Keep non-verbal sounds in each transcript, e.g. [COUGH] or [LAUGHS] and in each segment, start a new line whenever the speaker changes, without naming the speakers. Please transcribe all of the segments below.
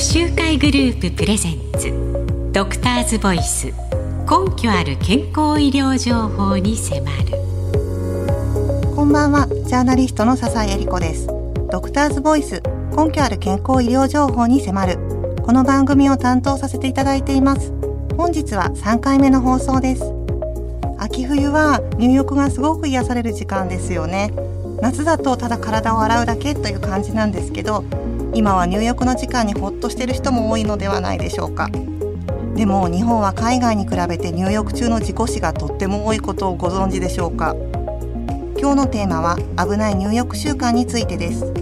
集会グループプレゼンツ。ドクターズボイス。根拠ある健康医療情報に迫る。
こんばんは。ジャーナリストの笹井恵理子です。ドクターズボイス。根拠ある健康医療情報に迫る。この番組を担当させていただいています。本日は3回目の放送です。秋冬は入浴がすごく癒される時間ですよね。夏だとただ体を洗うだけという感じなんですけど今は入浴の時間にほっとしている人も多いのではないでしょうか。でも日本は海外に比べて入浴中の事故死がとっても多いことをご存知でしょうか。今日のテーマは危ない入浴習慣についてです。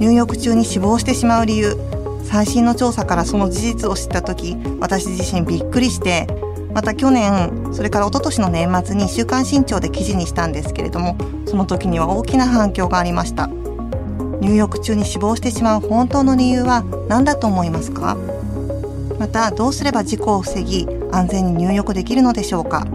入浴中に死亡してしまう理由。最新の調査からその事実を知った時私自身びっくりしてまた去年それから一昨年の年末に「週刊新潮」で記事にしたんですけれどもその時には大きな反響がありました。入浴中に死亡してしまう本当の理由は何だと思いますか？またどうすれば事故を防ぎ安全に入浴できるのでしょうか？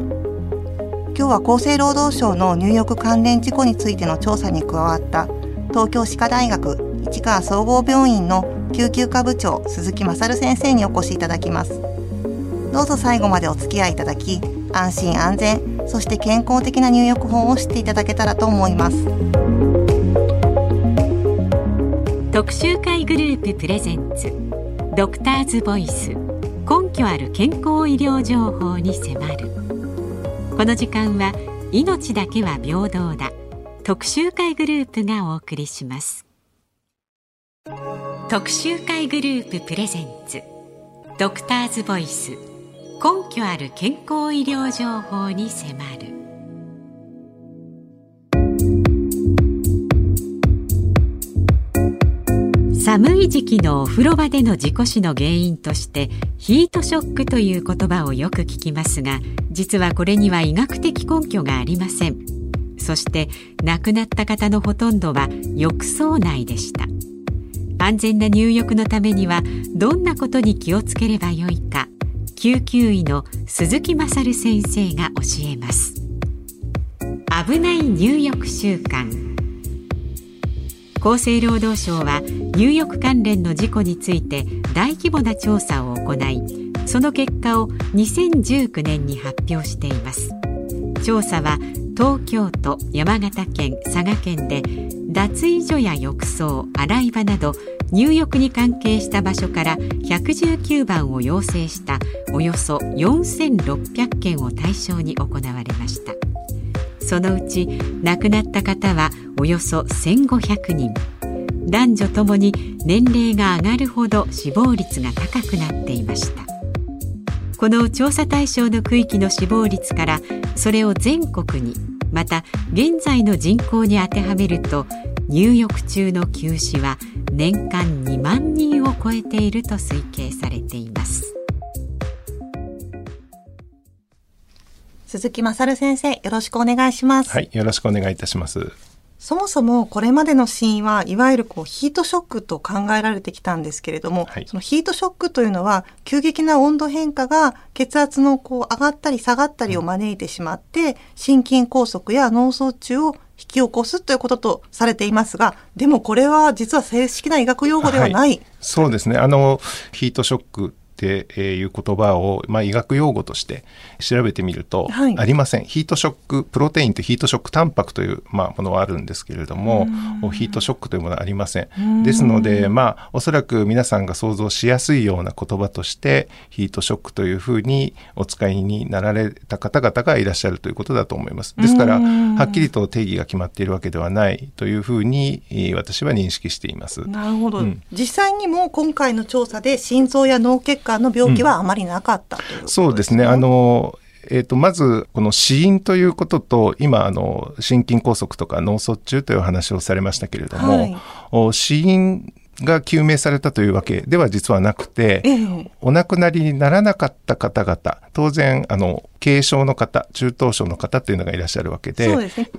今日は厚生労働省の入浴関連事故についての調査に加わった東京歯科大学市川総合病院の救急科部長鈴木勝先生にお越しいただきます。どうぞ最後までお付き合いいただき安心安全そして健康的な入浴法を知っていただけたらと思います。
特集会グループプレゼンツドクターズボイス根拠ある健康医療情報に迫る。この時間は命だけは平等だ特集会グループがお送りします。特集会グループプレゼンツドクターズボイス根拠ある健康医療情報に迫る。寒い時期のお風呂場での事故死の原因としてヒートショックという言葉をよく聞きますが実はこれには医学的根拠がありません。そして亡くなった方のほとんどは浴槽内でした。安全な入浴のためにはどんなことに気をつければよいか救急医の鈴木勝先生が教えます。危ない入浴習慣。厚生労働省は入浴関連の事故について大規模な調査を行いその結果を2019年に発表しています。調査は東京都山形県佐賀県で脱衣所や浴槽洗い場など入浴に関係した場所から119番を要請したおよそ4600件を対象に行われました。そのうち亡くなった方はおよそ1500人。男女ともに年齢が上がるほど死亡率が高くなっていました。この調査対象の区域の死亡率からそれを全国にまた現在の人口に当てはめると入浴中の休止は年間2万人を超えていると推計されています。
鈴木勝先生よろしくお願いします
はいよろしくお願いいたします
そもそもこれまでの死因はいわゆるこうヒートショックと考えられてきたんですけれども、はい、そのヒートショックというのは急激な温度変化が血圧のこう上がったり下がったりを招いてしまって、心筋梗塞や脳卒中を引き起こすということとされていますが、でもこれは実は正式な医学用語ではない。はい、
そうですね。あの、ヒートショックっていう言葉を、まあ、医学用語として調べてみると、ありません、ヒートショックプロテインとヒートショックタンパクという、まあ、ものはあるんですけれどもヒートショックというものはありません。ですので、まあ、おそらく皆さんが想像しやすいような言葉としてヒートショックというふうにお使いになられた方々がいらっしゃるということだと思います。ですからはっきりと定義が決まっているわけではないというふうに私は認識しています。
なるほど、うん、実際にも今回の調査で心臓や脳血管の病気はあまりなかったという、
ねそうですね。あの、えーと、まずこの死因ということと今あの心筋梗塞とか脳卒中という話をされましたけれども、はい、死因が究明されたというわけでは実はなくて、ええ、お亡くなりにならなかった方々当然あの軽症の方中等症の方っていうのがいらっしゃるわけで
そうですね。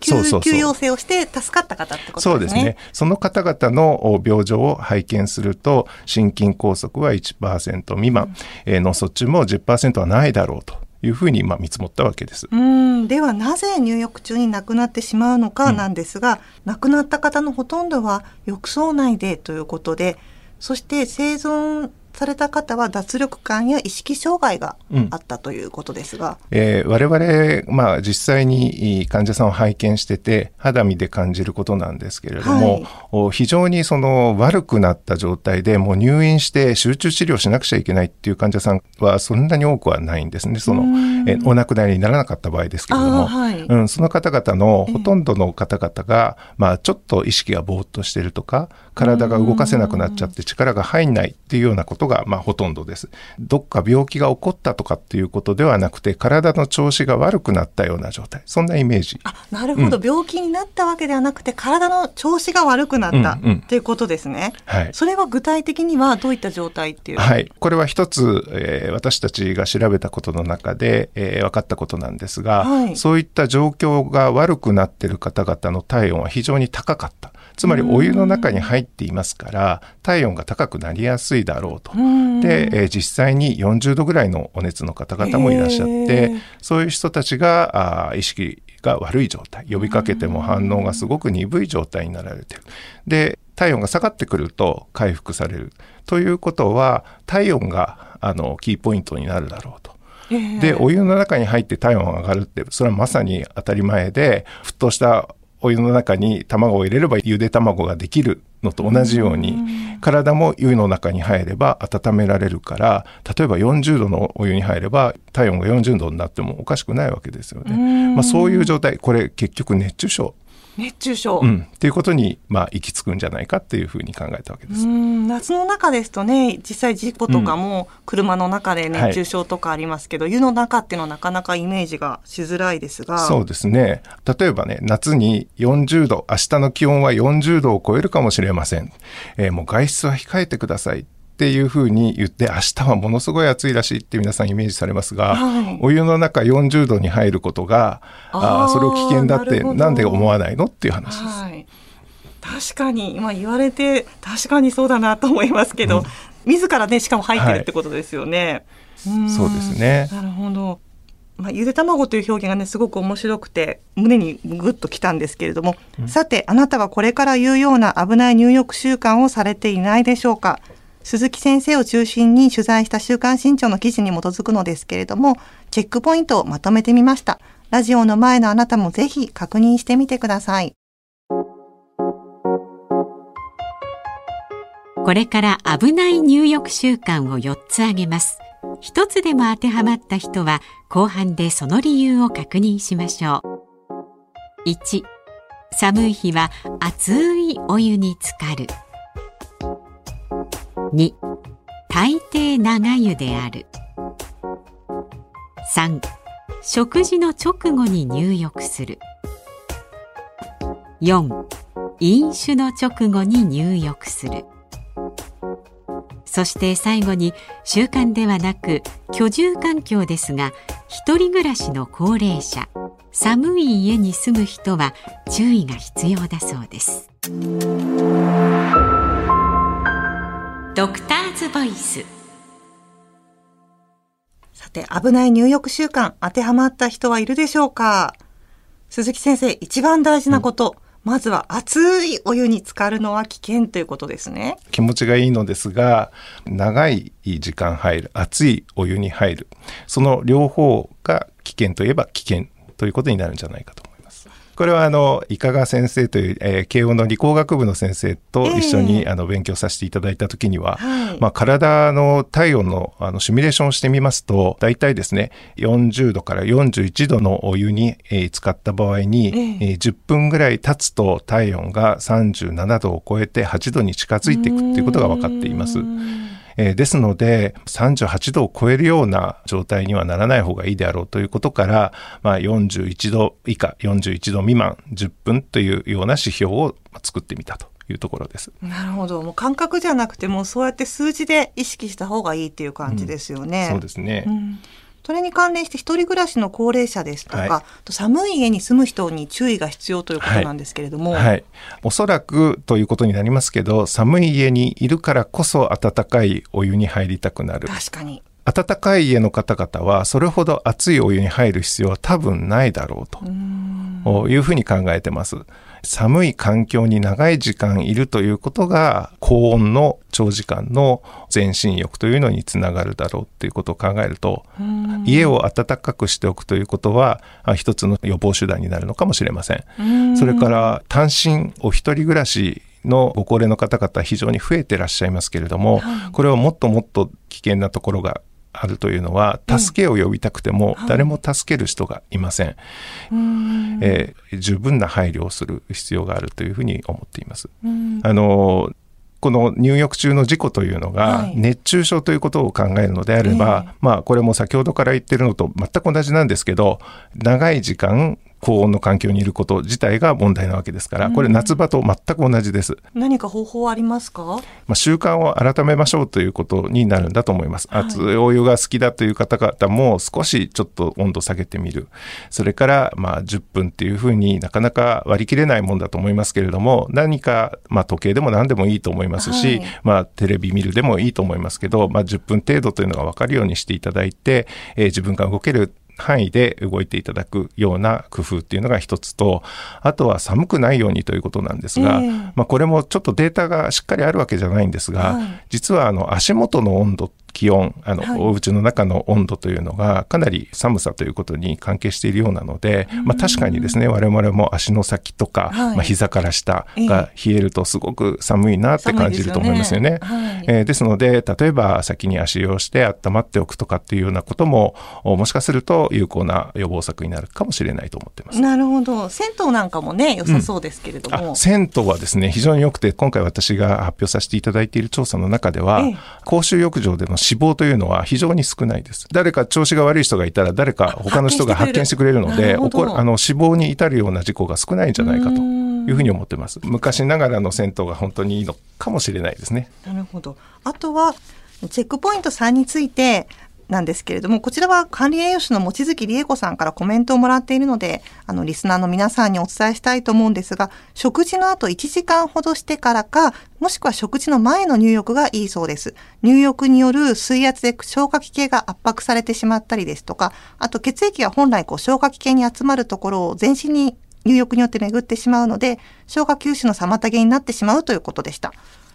をして助かった方ってことですね。
そうですね。その方々の病状を拝見すると心筋梗塞は1%未満、うん、えー、脳卒中も10%はないだろうというふうにまあ見積もったわけです。
うんではなぜ入浴中に亡くなってしまうのかなんですが、うん、亡くなった方のほとんどは浴槽内でということでそして生存された方は脱力感や意識障害があったということですが、
うん、えー、我々、まあ、実際に患者さんを拝見してて肌身で感じることなんですけれども、はい、非常にその悪くなった状態でもう入院して集中治療しなくちゃいけないっていう患者さんはそんなに多くはないんですね。その、えお亡くなりにならなかった場合ですけれども、はい、うん、その方々のほとんどの方々が、まあ、ちょっと意識がぼーっとしてるとか体が動かせなくなっちゃって力が入んないっていうようなことが、まあ、ほとんどです。どっか病気が起こったとかっていうことではなくて、体の調子が悪くなったような状態。そんなイメージ。
あ、なるほど、うん、病気になったわけではなくて、体の調子が悪くなった、うんうん、っていうことですね。はい。それは具体的にはどういった状態っていう？
はい。これは一つ、えー、私たちが調べたことの中で、えー、分かったことなんですが、はい、そういった状況が悪くなっている方々の体温は非常に高かった。つまりお湯の中に入っていますから体温が高くなりやすいだろうと。で、えー、実際に40度ぐらいのお熱の方々もいらっしゃってそういう人たちがあ意識が悪い状態呼びかけても反応がすごく鈍い状態になられてる。で体温が下がってくると回復されるということは体温があのキーポイントになるだろうと。でお湯の中に入って体温が上がるってそれはまさに当たり前で沸騰したお湯の中に卵を入れればゆで卵ができるのと同じように、体も湯の中に入れば温められるから、例えば40度のお湯に入れば体温が40度になってもおかしくないわけですよね。まあ、そういう状態、これ結局熱中症
熱中症、
うん、っていうことに、まあ、行き着くんじゃないかっていうふうに考えたわけです。
夏の中ですとね実際事故とかも車の中で熱中症とかありますけど、うんはい、湯の中っていうのはなかなかイメージがしづらいですが。
そうですね。例えばね夏に40度明日の気温は40度を超えるかもしれません、えー、もう外出は控えてくださいっていうふうに言って明日はものすごい暑いらしいって皆さんイメージされますが、はい、お湯の中40度に入ることがあそれを危険だってなんで思わないのっていう話です。はい、
確かに今言われて確かにそうだなと思いますけど、うん、自らねしかも入ってるってことですよね。
はい、うそうですね。
なるほど。まあ、ゆで卵という表現がねすごく面白くて胸にぐっときたんですけれども、うん、さてあなたはこれから言うような危ない入浴習慣をされていないでしょうか？鈴木先生を中心に取材した週刊新潮の記事に基づくのですけれども、チェックポイントをまとめてみました。ラジオの前のあなたもぜひ確認してみてください。
これから危ない入浴習慣を4つ挙げます。一つでも当てはまった人は後半でその理由を確認しましょう。1、寒い日は熱いお湯に浸かる。2大抵長湯である。3食事の直後に入浴する。4飲酒の直後に入浴する。そして最後に習慣ではなく居住環境ですが一人暮らしの高齢者寒い家に住む人は注意が必要だそうです。ドクターズボイス
さて、危ない入浴習慣、当てはまった人はいるでしょうか？鈴木先生、一番大事なこと、うん、まずは熱いお湯に浸かるのは危険ということですね。
気持ちがいいのですが、長い時間入る、熱いお湯に入る。その両方が危険といえば危険ということになるんじゃないかとこれはあの、伊香川先生という、えー、慶応の理工学部の先生と一緒に、えー、あの勉強させていただいたときには、はい、まあ、体の体温のあのシミュレーションをしてみますと、大体ですね、40度から41度のお湯に、えー、使った場合に、えー、えー、10分ぐらい経つと体温が37度を超えて8度に近づいていくということが分かっています。えー、ですので、38度を超えるような状態にはならない方がいいであろうということから、まあ、41度以下、41度未満10分というような指標を作ってみたと。いうところです。
なるほど。もう感覚じゃなくてもそうやって数字で意識した方がいいっていう感じですよね。
うん、そうですね。うん
それに関連して一人暮らしの高齢者ですとか、はい、寒い家に住む人に注意が必要ということなんですけれども、はい、はい、
おそらくということになりますけど寒い家にいるからこそ温かいお湯に入りたくなる。
確かに
暖かい家の方々はそれほど熱いお湯に入る必要は多分ないだろうと。というふうに考えてます。寒い環境に長い時間いるということが高温の長時間の全身浴というのにつながるだろうっていうことを考えると家を暖かくしておくということは一つの予防手段になるのかもしれません。それから単身お一人暮らしのご高齢の方々非常に増えてらっしゃいますけれども、これをもっともっと危険なところがあるというのは助けを呼びたくても誰も助ける人がいません、えー、十分な配慮をする必要があるというふうに思っています。あのこの入浴中の事故というのが熱中症ということを考えるのであれば、はい、まあこれも先ほどから言ってるのと全く同じなんですけど長い時間高温の環境にいること自体が問題なわけですから、これ夏場と全く同じです。
何か方法ありますか？ま
あ、習慣を改めましょうということになるんだと思います。はい、熱いお湯が好きだという方々も少しちょっと温度下げてみる。それからまあ10分っていうふうになかなか割り切れないもんだと思いますけれども、何かまあ時計でも何でもいいと思いますし、はい、まあテレビ見るでもいいと思いますけど、まあ10分程度というのが分かるようにしていただいて、えー、自分が動ける範囲で動いていただくような工夫っていうのが一つとあとは寒くないようにということなんですが、えー、まあ、これもちょっとデータがしっかりあるわけじゃないんですが、はい、実はあの足元の温度気温あの、はい、お家の中の温度というのがかなり寒さということに関係しているようなので、まあ、確かにですね我々も足の先とか、はい、まあ、膝から下が冷えるとすごく寒いなって感じると思いますよね。です、ね。はい、えー、ですので例えば先に足をして温まっておくとかっていうようなことももしかすると有効な予防策になるかもしれないと思ってます。
なるほど。銭湯なんかもね良さそうですけれども、
うん、銭湯はですね非常に良くて今回私が発表させていただいている調査の中では、ええ、公衆浴場での死亡というのは非常に少ないです。誰か調子が悪い人がいたら誰か他の人が発見してくれるので、あの死亡に至るような事故が少ないんじゃないかというふうに思ってます。昔ながらの銭湯が本当にいいのかもしれないですね。
なるほど。あとはチェックポイント3についてなんですけれども、こちらは管理栄養士の望月理恵子さんからコメントをもらっているので、あの、リスナーの皆さんにお伝えしたいと思うんですが、食事の後1時間ほどしてからか、もしくは食事の前の入浴がいいそうです。入浴による水圧で消化器系が圧迫されてしまったりですとか、あと血液が本来こう消化器系に集まるところを全身に入浴によって巡ってしまうので、消化吸収の妨げになってしまうということでした。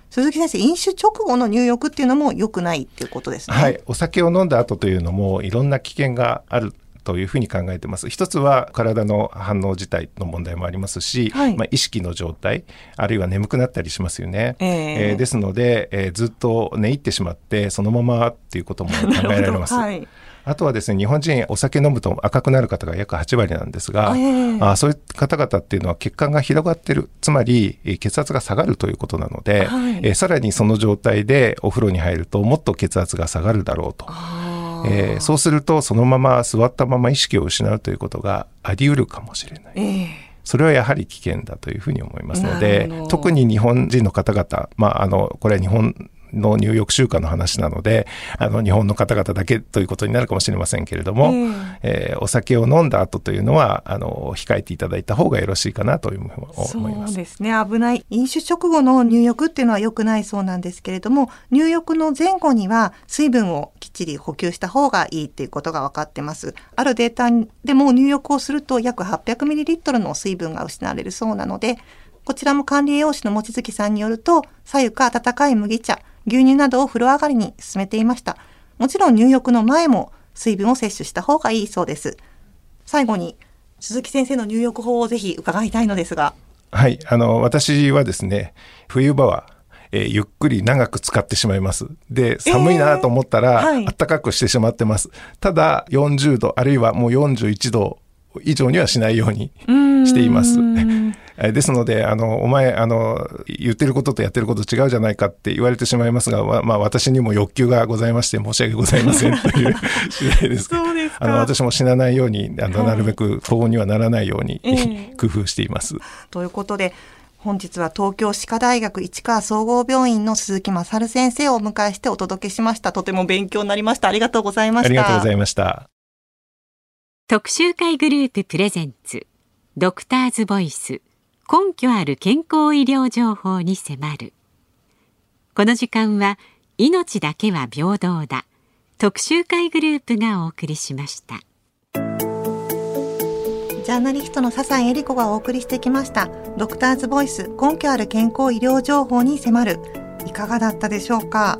鈴木先生、飲酒直後の入浴っていうのも良くないっていうことですね。
はい。お酒を飲んだ後というのもいろんな危険があるというふうに考えてます。一つは体の反応自体の問題もありますし、はい、まあ、意識の状態、あるいは眠くなったりしますよね。えー、えー、ですので、えー、ずっと寝入ってしまって、そのままっていうことも考えられます。[LAUGHS] はいあとはですね、日本人お酒飲むと赤くなる方が約8割なんですが、あそういう方々っていうのは血管が広がってる、つまり血圧が下がるということなので、はい、えさらにその状態でお風呂に入るともっと血圧が下がるだろうと。えー、そうするとそのまま座ったまま意識を失うということがあり得るかもしれない。えーそれはやはり危険だというふうに思いますので特に日本人の方々、まあ、あのこれは日本の入浴習慣の話なので、あの、日本の方々だけということになるかもしれませんけれども、えー、えー、お酒を飲んだ後というのは、あの、控えていただいた方がよろしいかなというふうに思います。
そうですね。危ない。飲酒直後の入浴っていうのは良くないそうなんですけれども、入浴の前後には水分をきっちり補給した方がいいっていうことが分かってます。あるデータでも入浴をすると約 800ml の水分が失われるそうなので、こちらも管理栄養士の望月さんによると、左右か温かい麦茶、牛乳などを風呂上がりに進めていました。もちろん入浴の前も水分を摂取した方がいいそうです。最後に鈴木先生の入浴法をぜひ伺いたいのですが。
はい、あの私はですね、冬場はえー、ゆっくり長く使ってしまいます。で、寒いなと思ったら、えーはい、暖かくしてしまってます。ただ、40度、あるいはもう41度以上にはしないようにしています。ですので、あの、お前、あの、言ってることとやってること違うじゃないかって言われてしまいますが、まあ、私にも欲求がございまして申し訳ございませんという [LAUGHS] 次第です。
そうです
あの、私も死なないように、あの、なるべく高温にはならないように、えー、工夫しています。
ということで、本日は東京歯科大学市川総合病院の鈴木勝先生をお迎えしてお届けしました。とても勉強になりました。ありがとうございました。あ
りがとうございました。
特集会グループプレゼンツドクターズボイス根拠ある健康医療情報に迫る。この時間は命だけは平等だ。特集会グループがお送りしました。
ジャーナリストの笹井恵理子がお送りしてきました、ドクターズボイス根拠ある健康医療情報に迫る。いかがだったでしょうか？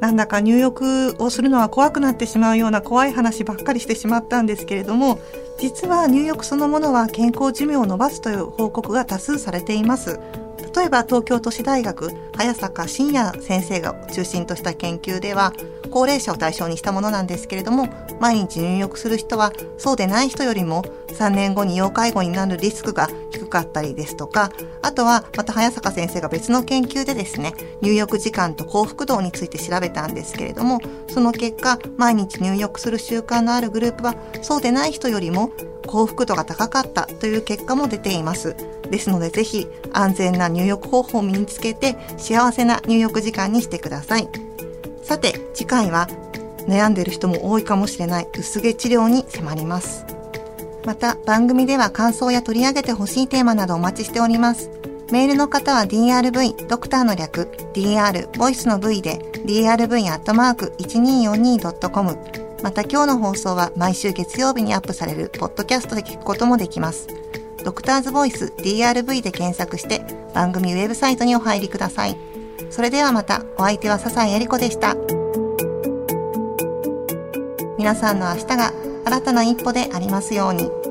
なんだか入浴をするのは怖くなってしまうような怖い話ばっかりしてしまったんですけれども、実は入浴そのものは健康寿命を延ばすという報告が多数されています。例えば東京都市大学早坂真也先生が中心とした研究では高齢者を対象にしたものなんですけれども毎日入浴する人はそうでない人よりも3年後に要介護になるリスクが低かったりですとかあとはまた早坂先生が別の研究でですね入浴時間と幸福度について調べたんですけれどもその結果毎日入浴する習慣のあるグループはそうでない人よりも幸福度が高かったという結果も出ています。ですのでぜひ安全な入浴方法を身につけて幸せな入浴時間にしてください。さて次回は悩んでる人も多いかもしれない薄毛治療に迫ります。また番組では感想や取り上げてほしいテーマなどお待ちしております。メールの方は drv、ドクターの略、dr、ボイスの v で drv.1242.com また今日の放送は毎週月曜日にアップされるポッドキャストで聞くこともできます。ドクターズボイス DRV で検索して番組ウェブサイトにお入りください。それではまたお相手は笹井恵理子でした。皆さんの明日が新たな一歩でありますように。